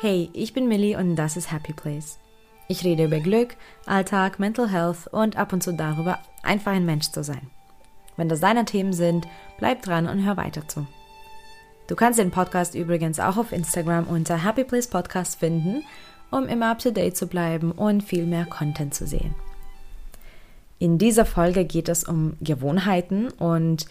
Hey, ich bin Millie und das ist Happy Place. Ich rede über Glück, Alltag, Mental Health und ab und zu darüber, einfach ein Mensch zu sein. Wenn das deine Themen sind, bleib dran und hör weiter zu. Du kannst den Podcast übrigens auch auf Instagram unter Happy Place Podcast finden, um immer up to date zu bleiben und viel mehr Content zu sehen. In dieser Folge geht es um Gewohnheiten und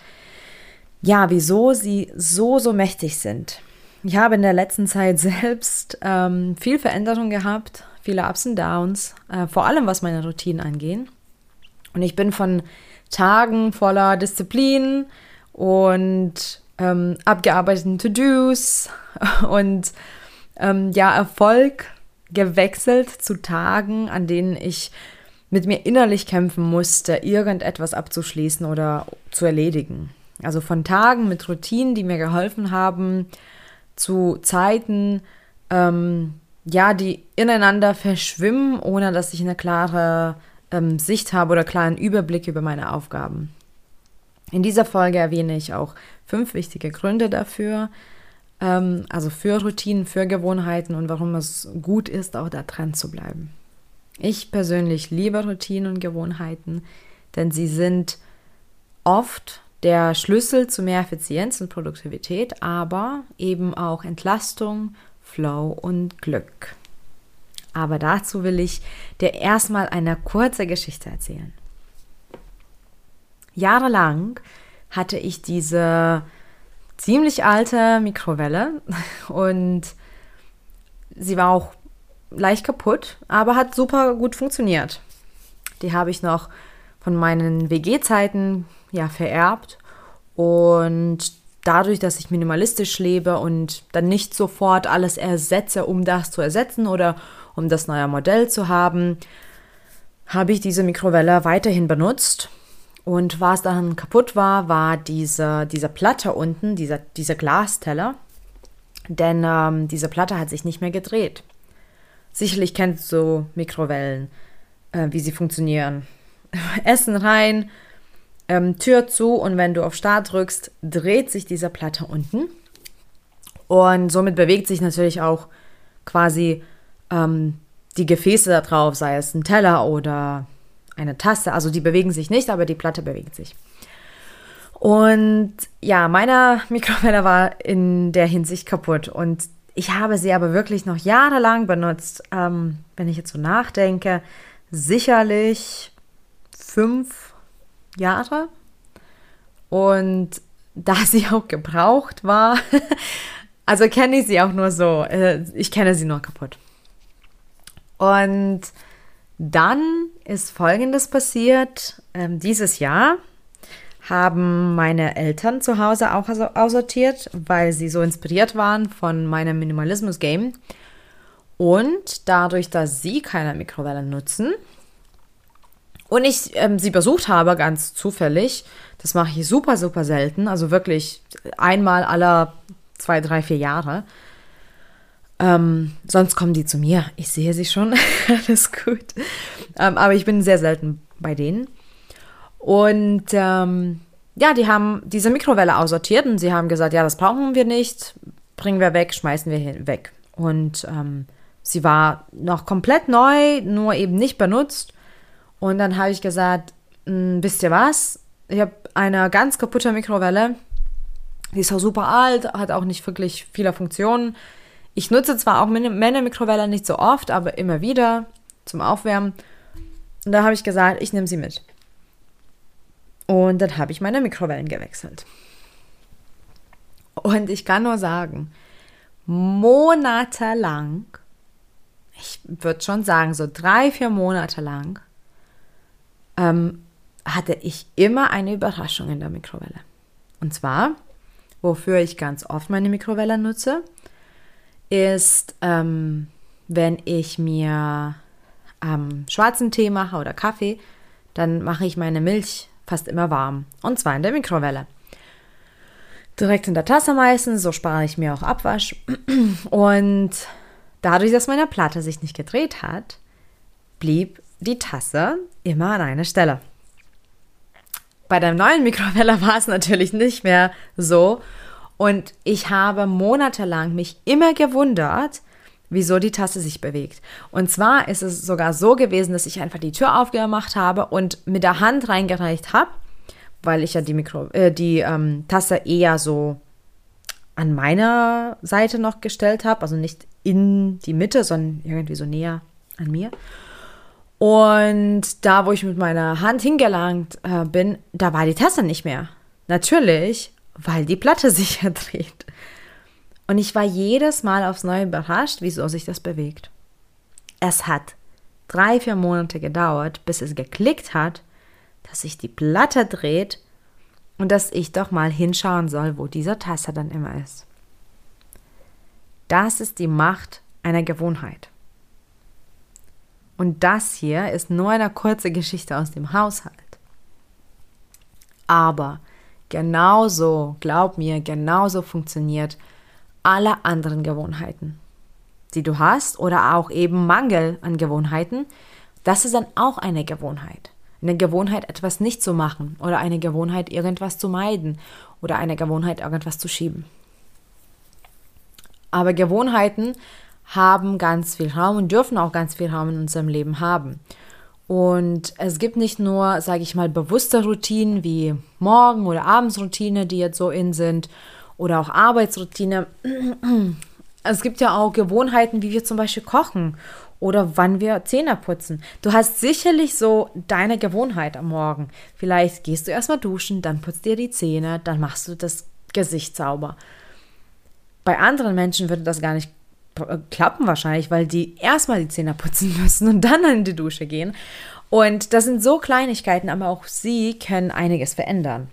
ja, wieso sie so, so mächtig sind. Ich habe in der letzten Zeit selbst ähm, viel Veränderung gehabt, viele Ups und Downs, äh, vor allem was meine Routinen angehen. Und ich bin von Tagen voller Disziplin und ähm, abgearbeiteten To-Dos und ähm, ja, Erfolg gewechselt zu Tagen, an denen ich mit mir innerlich kämpfen musste, irgendetwas abzuschließen oder zu erledigen. Also von Tagen mit Routinen, die mir geholfen haben, zu Zeiten, ähm, ja, die ineinander verschwimmen, ohne dass ich eine klare ähm, Sicht habe oder klaren Überblick über meine Aufgaben. In dieser Folge erwähne ich auch fünf wichtige Gründe dafür, ähm, also für Routinen, für Gewohnheiten und warum es gut ist, auch da dran zu bleiben. Ich persönlich liebe Routinen und Gewohnheiten, denn sie sind oft der Schlüssel zu mehr Effizienz und Produktivität, aber eben auch Entlastung, Flow und Glück. Aber dazu will ich dir erstmal eine kurze Geschichte erzählen. Jahrelang hatte ich diese ziemlich alte Mikrowelle und sie war auch leicht kaputt, aber hat super gut funktioniert. Die habe ich noch von meinen WG-Zeiten ja vererbt und dadurch, dass ich minimalistisch lebe und dann nicht sofort alles ersetze, um das zu ersetzen oder um das neue Modell zu haben, habe ich diese Mikrowelle weiterhin benutzt. Und was dann kaputt war, war diese, diese Platte unten, dieser, dieser Glasteller. Denn ähm, diese Platte hat sich nicht mehr gedreht. Sicherlich kennst du Mikrowellen, äh, wie sie funktionieren. Essen rein, ähm, Tür zu und wenn du auf Start drückst, dreht sich diese Platte unten. Und somit bewegt sich natürlich auch quasi ähm, die Gefäße da drauf, sei es ein Teller oder eine Tasse. Also die bewegen sich nicht, aber die Platte bewegt sich. Und ja, meine Mikrowelle war in der Hinsicht kaputt und ich habe sie aber wirklich noch jahrelang benutzt. Ähm, wenn ich jetzt so nachdenke, sicherlich fünf Jahre. Und da sie auch gebraucht war, also kenne ich sie auch nur so. Äh, ich kenne sie nur kaputt. Und dann ist Folgendes passiert. Ähm, dieses Jahr haben meine Eltern zu Hause auch aussortiert, weil sie so inspiriert waren von meinem Minimalismus-Game. Und dadurch, dass sie keine Mikrowelle nutzen, und ich ähm, sie besucht habe, ganz zufällig, das mache ich super, super selten, also wirklich einmal aller zwei, drei, vier Jahre. Ähm, sonst kommen die zu mir. Ich sehe sie schon, alles gut. Ähm, aber ich bin sehr selten bei denen. Und ähm, ja, die haben diese Mikrowelle aussortiert und sie haben gesagt, ja, das brauchen wir nicht, bringen wir weg, schmeißen wir weg. Und ähm, sie war noch komplett neu, nur eben nicht benutzt. Und dann habe ich gesagt, hm, wisst ihr was? Ich habe eine ganz kaputte Mikrowelle. Die ist auch super alt, hat auch nicht wirklich viele Funktionen. Ich nutze zwar auch meine Mikrowelle nicht so oft, aber immer wieder zum Aufwärmen. Und da habe ich gesagt, ich nehme sie mit. Und dann habe ich meine Mikrowellen gewechselt. Und ich kann nur sagen, monatelang, ich würde schon sagen, so drei, vier Monate lang, ähm, hatte ich immer eine Überraschung in der Mikrowelle. Und zwar, wofür ich ganz oft meine Mikrowelle nutze, ist, ähm, wenn ich mir ähm, schwarzen Tee mache oder Kaffee, dann mache ich meine Milch fast immer warm. Und zwar in der Mikrowelle. Direkt in der Tasse meistens, so spare ich mir auch Abwasch. Und dadurch, dass meine Platte sich nicht gedreht hat, blieb die Tasse immer an einer Stelle. Bei der neuen Mikrowelle war es natürlich nicht mehr so. Und ich habe monatelang mich immer gewundert, wieso die Tasse sich bewegt. Und zwar ist es sogar so gewesen, dass ich einfach die Tür aufgemacht habe und mit der Hand reingereicht habe, weil ich ja die, Mikro, äh, die ähm, Tasse eher so an meiner Seite noch gestellt habe, also nicht in die Mitte, sondern irgendwie so näher an mir. Und da, wo ich mit meiner Hand hingelangt äh, bin, da war die Tasse nicht mehr. Natürlich, weil die Platte sich ja dreht. Und ich war jedes Mal aufs Neue überrascht, wieso sich das bewegt. Es hat drei, vier Monate gedauert, bis es geklickt hat, dass sich die Platte dreht und dass ich doch mal hinschauen soll, wo dieser Tasse dann immer ist. Das ist die Macht einer Gewohnheit. Und das hier ist nur eine kurze Geschichte aus dem Haushalt. Aber genauso, glaub mir, genauso funktioniert alle anderen Gewohnheiten, die du hast oder auch eben Mangel an Gewohnheiten. Das ist dann auch eine Gewohnheit. Eine Gewohnheit, etwas nicht zu machen oder eine Gewohnheit, irgendwas zu meiden oder eine Gewohnheit, irgendwas zu schieben. Aber Gewohnheiten haben ganz viel Raum und dürfen auch ganz viel Raum in unserem Leben haben. Und es gibt nicht nur, sage ich mal, bewusste Routinen wie Morgen- oder Abendsroutine, die jetzt so in sind, oder auch Arbeitsroutine. Es gibt ja auch Gewohnheiten, wie wir zum Beispiel kochen oder wann wir Zähne putzen. Du hast sicherlich so deine Gewohnheit am Morgen. Vielleicht gehst du erstmal duschen, dann putzt dir die Zähne, dann machst du das Gesicht sauber. Bei anderen Menschen würde das gar nicht klappen wahrscheinlich, weil die erstmal die Zähne putzen müssen und dann in die Dusche gehen. Und das sind so Kleinigkeiten, aber auch sie können einiges verändern.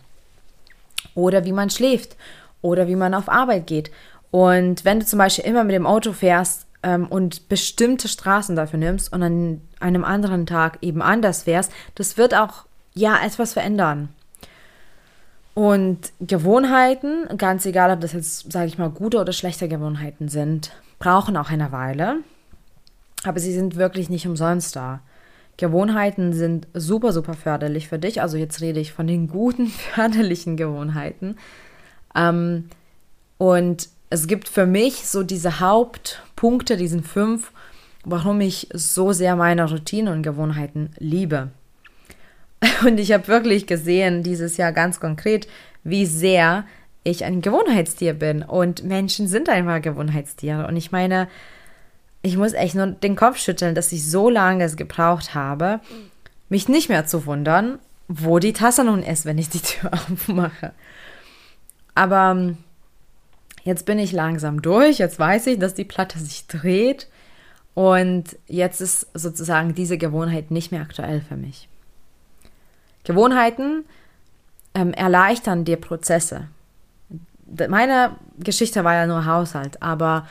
Oder wie man schläft oder wie man auf Arbeit geht. Und wenn du zum Beispiel immer mit dem Auto fährst ähm, und bestimmte Straßen dafür nimmst und an einem anderen Tag eben anders fährst, das wird auch ja etwas verändern. Und Gewohnheiten, ganz egal, ob das jetzt, sage ich mal, gute oder schlechte Gewohnheiten sind, brauchen auch eine Weile, aber sie sind wirklich nicht umsonst da. Gewohnheiten sind super, super förderlich für dich. Also jetzt rede ich von den guten, förderlichen Gewohnheiten. Ähm, und es gibt für mich so diese Hauptpunkte, diesen fünf, warum ich so sehr meine Routinen und Gewohnheiten liebe. Und ich habe wirklich gesehen dieses Jahr ganz konkret, wie sehr ich ein Gewohnheitstier bin. Und Menschen sind einfach Gewohnheitstiere. Und ich meine, ich muss echt nur den Kopf schütteln, dass ich so lange es gebraucht habe, mich nicht mehr zu wundern, wo die Tasse nun ist, wenn ich die Tür aufmache. Aber ähm, jetzt bin ich langsam durch. Jetzt weiß ich, dass die Platte sich dreht. Und jetzt ist sozusagen diese Gewohnheit nicht mehr aktuell für mich. Gewohnheiten ähm, erleichtern dir Prozesse meine Geschichte war ja nur Haushalt, aber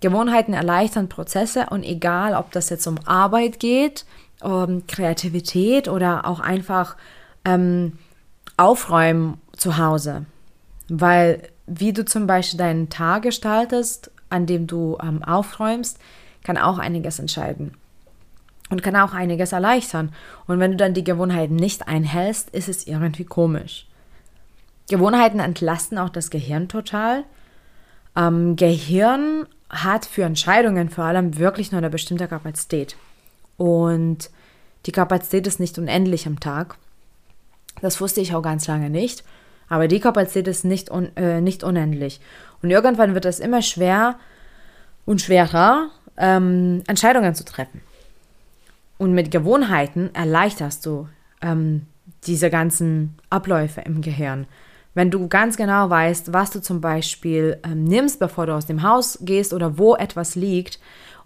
Gewohnheiten erleichtern Prozesse und egal, ob das jetzt um Arbeit geht, um Kreativität oder auch einfach ähm, Aufräumen zu Hause. Weil wie du zum Beispiel deinen Tag gestaltest, an dem du ähm, aufräumst, kann auch einiges entscheiden und kann auch einiges erleichtern. Und wenn du dann die Gewohnheiten nicht einhältst, ist es irgendwie komisch. Gewohnheiten entlasten auch das Gehirn total. Ähm, Gehirn hat für Entscheidungen vor allem wirklich nur eine bestimmte Kapazität. Und die Kapazität ist nicht unendlich am Tag. Das wusste ich auch ganz lange nicht. Aber die Kapazität ist nicht, un, äh, nicht unendlich. Und irgendwann wird es immer schwer und schwerer, ähm, Entscheidungen zu treffen. Und mit Gewohnheiten erleichterst du ähm, diese ganzen Abläufe im Gehirn. Wenn du ganz genau weißt, was du zum Beispiel ähm, nimmst, bevor du aus dem Haus gehst oder wo etwas liegt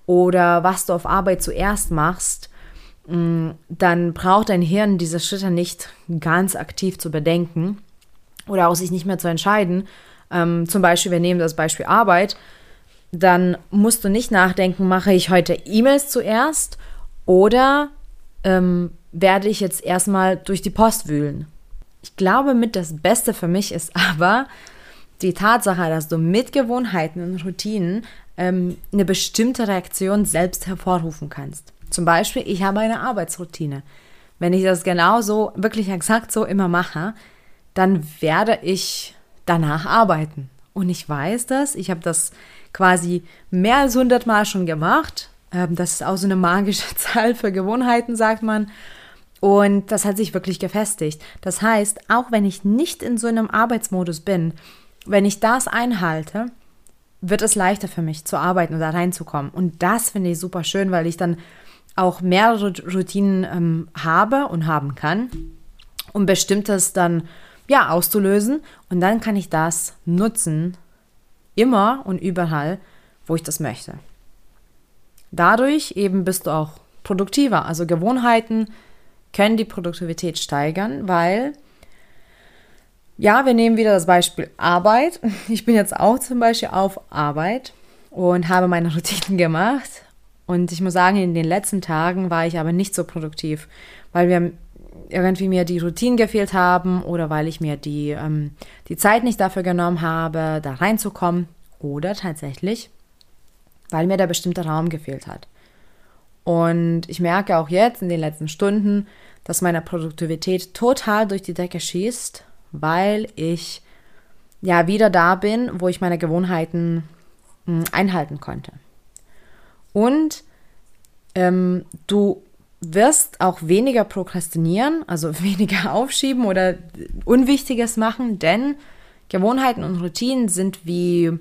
oder was du auf Arbeit zuerst machst, mm, dann braucht dein Hirn diese Schritte nicht ganz aktiv zu bedenken oder auch sich nicht mehr zu entscheiden. Ähm, zum Beispiel, wir nehmen das Beispiel Arbeit, dann musst du nicht nachdenken, mache ich heute E-Mails zuerst oder ähm, werde ich jetzt erstmal durch die Post wühlen. Ich glaube, mit das Beste für mich ist aber die Tatsache, dass du mit Gewohnheiten und Routinen ähm, eine bestimmte Reaktion selbst hervorrufen kannst. Zum Beispiel, ich habe eine Arbeitsroutine. Wenn ich das genauso, wirklich exakt so immer mache, dann werde ich danach arbeiten. und ich weiß das. Ich habe das quasi mehr als 100 Mal schon gemacht. Ähm, das ist auch so eine magische Zahl für Gewohnheiten, sagt man. Und das hat sich wirklich gefestigt. Das heißt, auch wenn ich nicht in so einem Arbeitsmodus bin, wenn ich das einhalte, wird es leichter für mich zu arbeiten da reinzukommen. Und das finde ich super schön, weil ich dann auch mehrere Routinen ähm, habe und haben kann, um bestimmtes dann ja auszulösen. Und dann kann ich das nutzen, immer und überall, wo ich das möchte. Dadurch eben bist du auch produktiver. Also Gewohnheiten können die Produktivität steigern, weil ja, wir nehmen wieder das Beispiel Arbeit. Ich bin jetzt auch zum Beispiel auf Arbeit und habe meine Routinen gemacht. Und ich muss sagen, in den letzten Tagen war ich aber nicht so produktiv, weil wir irgendwie mir die Routinen gefehlt haben oder weil ich mir die, ähm, die Zeit nicht dafür genommen habe, da reinzukommen oder tatsächlich, weil mir der bestimmte Raum gefehlt hat. Und ich merke auch jetzt in den letzten Stunden, dass meine Produktivität total durch die Decke schießt weil ich ja wieder da bin, wo ich meine Gewohnheiten hm, einhalten konnte. Und ähm, du wirst auch weniger prokrastinieren, also weniger aufschieben oder Unwichtiges machen, denn Gewohnheiten und Routinen sind wie,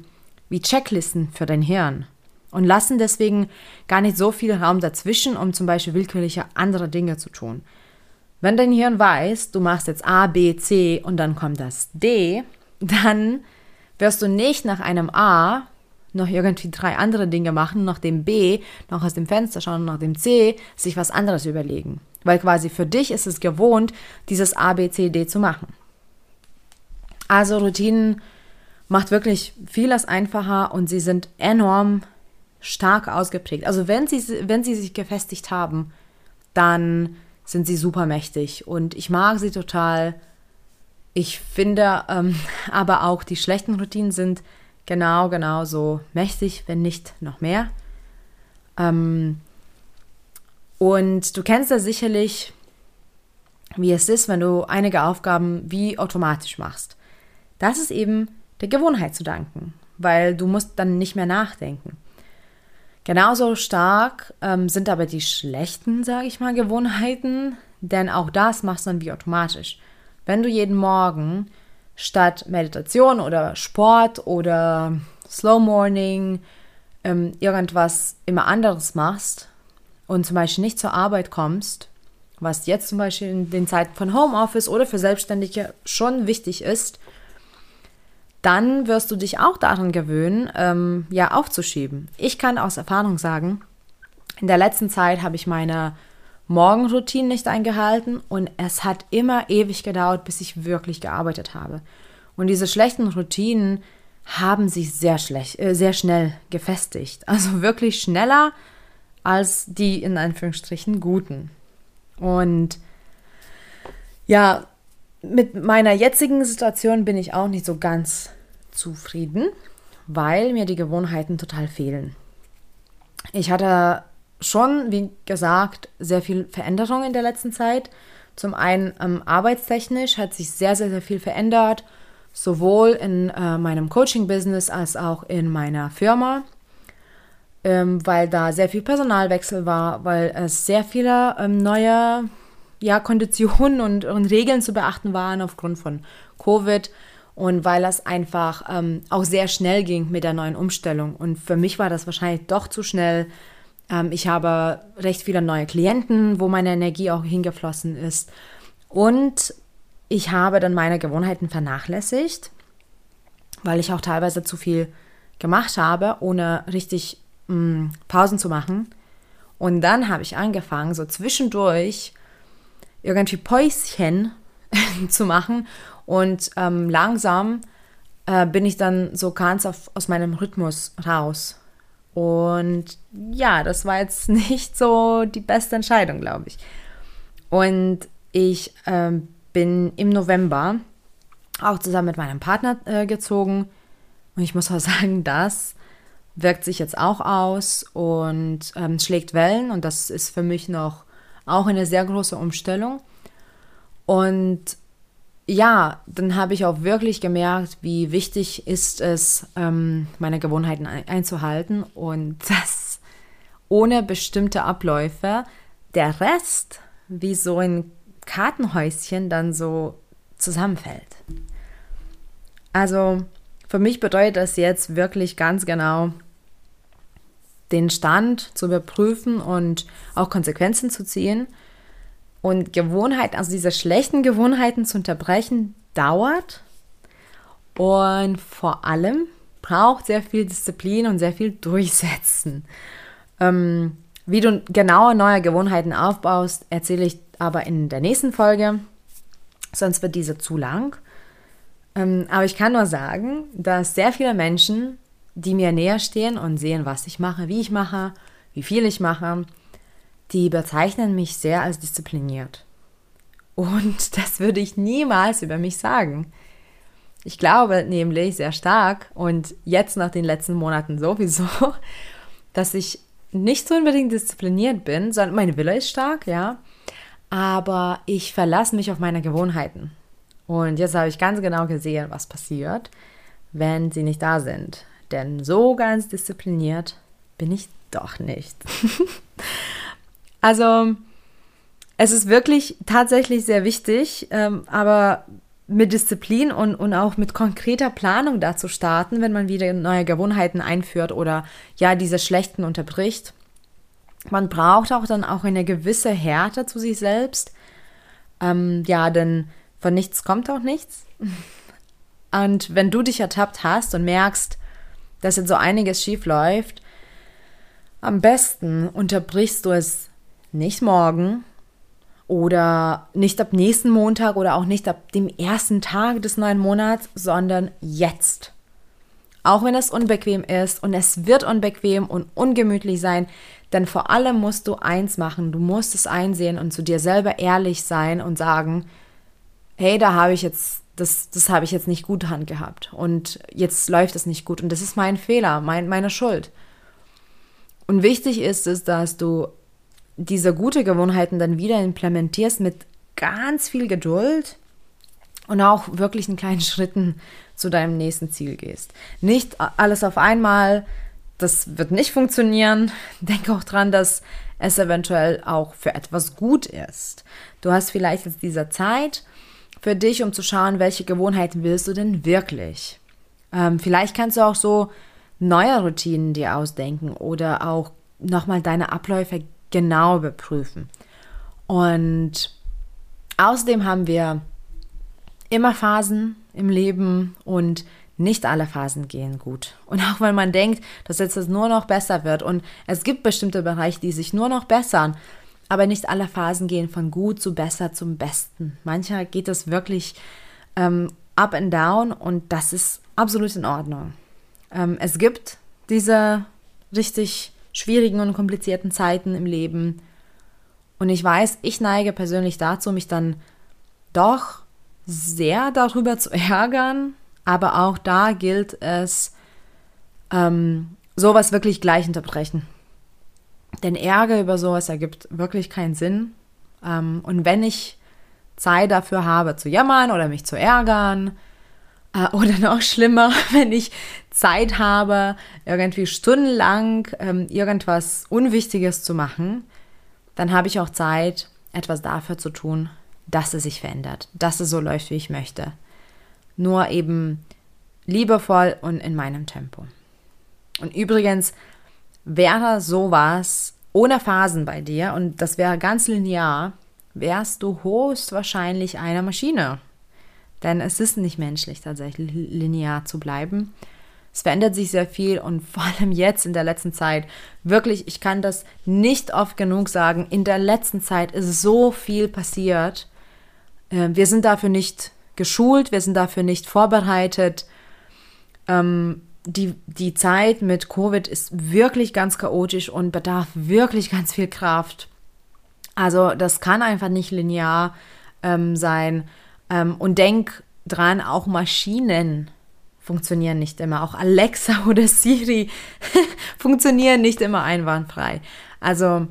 wie Checklisten für dein Hirn und lassen deswegen gar nicht so viel Raum dazwischen, um zum Beispiel willkürliche andere Dinge zu tun. Wenn dein Hirn weiß, du machst jetzt A, B, C und dann kommt das D, dann wirst du nicht nach einem A noch irgendwie drei andere Dinge machen, nach dem B noch aus dem Fenster schauen, nach dem C sich was anderes überlegen. Weil quasi für dich ist es gewohnt, dieses A, B, C, D zu machen. Also Routinen macht wirklich vieles einfacher und sie sind enorm stark ausgeprägt. Also wenn sie, wenn sie sich gefestigt haben, dann sind sie super mächtig und ich mag sie total. Ich finde ähm, aber auch die schlechten Routinen sind genau, genau so mächtig, wenn nicht noch mehr. Ähm, und du kennst ja sicherlich, wie es ist, wenn du einige Aufgaben wie automatisch machst. Das ist eben der Gewohnheit zu danken, weil du musst dann nicht mehr nachdenken. Genauso stark ähm, sind aber die schlechten, sage ich mal, Gewohnheiten, denn auch das machst du dann wie automatisch. Wenn du jeden Morgen statt Meditation oder Sport oder Slow Morning ähm, irgendwas immer anderes machst und zum Beispiel nicht zur Arbeit kommst, was jetzt zum Beispiel in den Zeiten von Homeoffice oder für Selbstständige schon wichtig ist, dann wirst du dich auch daran gewöhnen, ähm, ja, aufzuschieben. Ich kann aus Erfahrung sagen, in der letzten Zeit habe ich meine Morgenroutine nicht eingehalten und es hat immer ewig gedauert, bis ich wirklich gearbeitet habe. Und diese schlechten Routinen haben sich sehr schlecht, äh, sehr schnell gefestigt. Also wirklich schneller als die in Anführungsstrichen guten. Und ja, mit meiner jetzigen Situation bin ich auch nicht so ganz zufrieden, weil mir die Gewohnheiten total fehlen. Ich hatte schon, wie gesagt, sehr viel Veränderung in der letzten Zeit. Zum einen ähm, arbeitstechnisch hat sich sehr, sehr, sehr viel verändert, sowohl in äh, meinem Coaching-Business als auch in meiner Firma, ähm, weil da sehr viel Personalwechsel war, weil es sehr viele ähm, neue ja, Konditionen und, und Regeln zu beachten waren aufgrund von Covid und weil das einfach ähm, auch sehr schnell ging mit der neuen Umstellung. Und für mich war das wahrscheinlich doch zu schnell. Ähm, ich habe recht viele neue Klienten, wo meine Energie auch hingeflossen ist. Und ich habe dann meine Gewohnheiten vernachlässigt, weil ich auch teilweise zu viel gemacht habe, ohne richtig mh, mm, Pausen zu machen. Und dann habe ich angefangen, so zwischendurch irgendwie Päuschen zu machen und ähm, langsam äh, bin ich dann so ganz auf, aus meinem Rhythmus raus. Und ja, das war jetzt nicht so die beste Entscheidung, glaube ich. Und ich äh, bin im November auch zusammen mit meinem Partner äh, gezogen. Und ich muss auch sagen, das wirkt sich jetzt auch aus und ähm, schlägt Wellen. Und das ist für mich noch auch eine sehr große Umstellung. Und ja, dann habe ich auch wirklich gemerkt, wie wichtig ist es, ähm, meine Gewohnheiten ein einzuhalten und dass ohne bestimmte Abläufe der Rest wie so ein Kartenhäuschen dann so zusammenfällt. Also für mich bedeutet das jetzt wirklich ganz genau, den Stand zu überprüfen und auch Konsequenzen zu ziehen und Gewohnheiten, also diese schlechten Gewohnheiten zu unterbrechen, dauert. Und vor allem braucht sehr viel Disziplin und sehr viel Durchsetzen. Ähm, wie du genaue neue Gewohnheiten aufbaust, erzähle ich aber in der nächsten Folge. Sonst wird diese zu lang. Ähm, aber ich kann nur sagen, dass sehr viele Menschen, die mir näher stehen und sehen, was ich mache, wie ich mache, wie viel ich mache, die bezeichnen mich sehr als diszipliniert. Und das würde ich niemals über mich sagen. Ich glaube nämlich sehr stark und jetzt nach den letzten Monaten sowieso, dass ich nicht so unbedingt diszipliniert bin, sondern mein Wille ist stark, ja. Aber ich verlasse mich auf meine Gewohnheiten. Und jetzt habe ich ganz genau gesehen, was passiert, wenn sie nicht da sind. Denn so ganz diszipliniert bin ich doch nicht. Also es ist wirklich tatsächlich sehr wichtig, ähm, aber mit Disziplin und, und auch mit konkreter Planung da zu starten, wenn man wieder neue Gewohnheiten einführt oder ja diese schlechten unterbricht. Man braucht auch dann auch eine gewisse Härte zu sich selbst. Ähm, ja, denn von nichts kommt auch nichts. Und wenn du dich ertappt hast und merkst, dass jetzt so einiges schief läuft, am besten unterbrichst du es nicht morgen oder nicht ab nächsten Montag oder auch nicht ab dem ersten Tag des neuen Monats, sondern jetzt. Auch wenn es unbequem ist und es wird unbequem und ungemütlich sein, denn vor allem musst du eins machen, du musst es einsehen und zu dir selber ehrlich sein und sagen, hey, da habe ich jetzt, das, das habe ich jetzt nicht gut Hand gehabt und jetzt läuft es nicht gut und das ist mein Fehler, mein, meine Schuld. Und wichtig ist es, dass du diese gute Gewohnheiten dann wieder implementierst mit ganz viel Geduld und auch wirklich in kleinen Schritten zu deinem nächsten Ziel gehst. Nicht alles auf einmal, das wird nicht funktionieren. Denk auch dran, dass es eventuell auch für etwas gut ist. Du hast vielleicht jetzt diese Zeit für dich, um zu schauen, welche Gewohnheiten willst du denn wirklich. Ähm, vielleicht kannst du auch so neue Routinen dir ausdenken oder auch nochmal deine Abläufe genau überprüfen. Und außerdem haben wir immer Phasen im Leben und nicht alle Phasen gehen gut. Und auch wenn man denkt, dass jetzt es nur noch besser wird und es gibt bestimmte Bereiche, die sich nur noch bessern, aber nicht alle Phasen gehen von gut zu besser zum Besten. Manchmal geht es wirklich ähm, up and down und das ist absolut in Ordnung. Ähm, es gibt diese richtig schwierigen und komplizierten Zeiten im Leben. Und ich weiß, ich neige persönlich dazu, mich dann doch sehr darüber zu ärgern, aber auch da gilt es, ähm, sowas wirklich gleich unterbrechen. Denn Ärger über sowas ergibt wirklich keinen Sinn. Ähm, und wenn ich Zeit dafür habe zu jammern oder mich zu ärgern, äh, oder noch schlimmer, wenn ich Zeit habe, irgendwie stundenlang ähm, irgendwas Unwichtiges zu machen, dann habe ich auch Zeit, etwas dafür zu tun, dass es sich verändert, dass es so läuft, wie ich möchte. Nur eben liebevoll und in meinem Tempo. Und übrigens wäre sowas ohne Phasen bei dir und das wäre ganz linear, wärst du höchstwahrscheinlich eine Maschine. Denn es ist nicht menschlich, tatsächlich linear zu bleiben. Es verändert sich sehr viel und vor allem jetzt in der letzten Zeit, wirklich, ich kann das nicht oft genug sagen, in der letzten Zeit ist so viel passiert. Ähm, wir sind dafür nicht geschult, wir sind dafür nicht vorbereitet. Ähm, die, die Zeit mit Covid ist wirklich ganz chaotisch und bedarf wirklich ganz viel Kraft. Also das kann einfach nicht linear ähm, sein. Ähm, und denk dran, auch Maschinen funktionieren nicht immer. Auch Alexa oder Siri funktionieren nicht immer einwandfrei. Also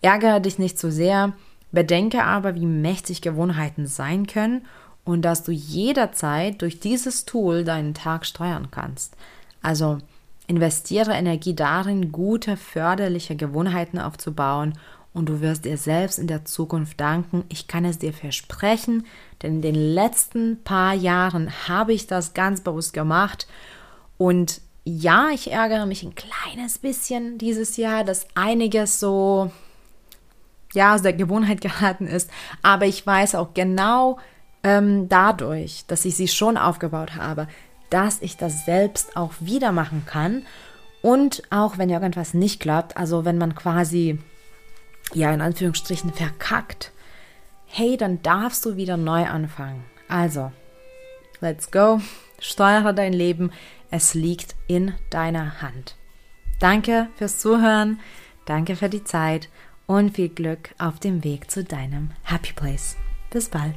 ärgere dich nicht zu so sehr, bedenke aber, wie mächtig Gewohnheiten sein können und dass du jederzeit durch dieses Tool deinen Tag steuern kannst. Also investiere Energie darin, gute, förderliche Gewohnheiten aufzubauen und du wirst dir selbst in der Zukunft danken. Ich kann es dir versprechen, denn in den letzten paar Jahren habe ich das ganz bewusst gemacht. Und ja, ich ärgere mich ein kleines bisschen dieses Jahr, dass einiges so ja aus der Gewohnheit geraten ist, aber ich weiß auch genau ähm, dadurch, dass ich sie schon aufgebaut habe, dass ich das selbst auch wieder machen kann. Und auch wenn irgendwas nicht klappt, also wenn man quasi ja in Anführungsstrichen verkackt, hey, dann darfst du wieder neu anfangen. Also, let's go, steuere dein Leben, es liegt in deiner Hand. Danke fürs Zuhören, danke für die Zeit und viel Glück auf dem Weg zu deinem Happy Place. Bis bald.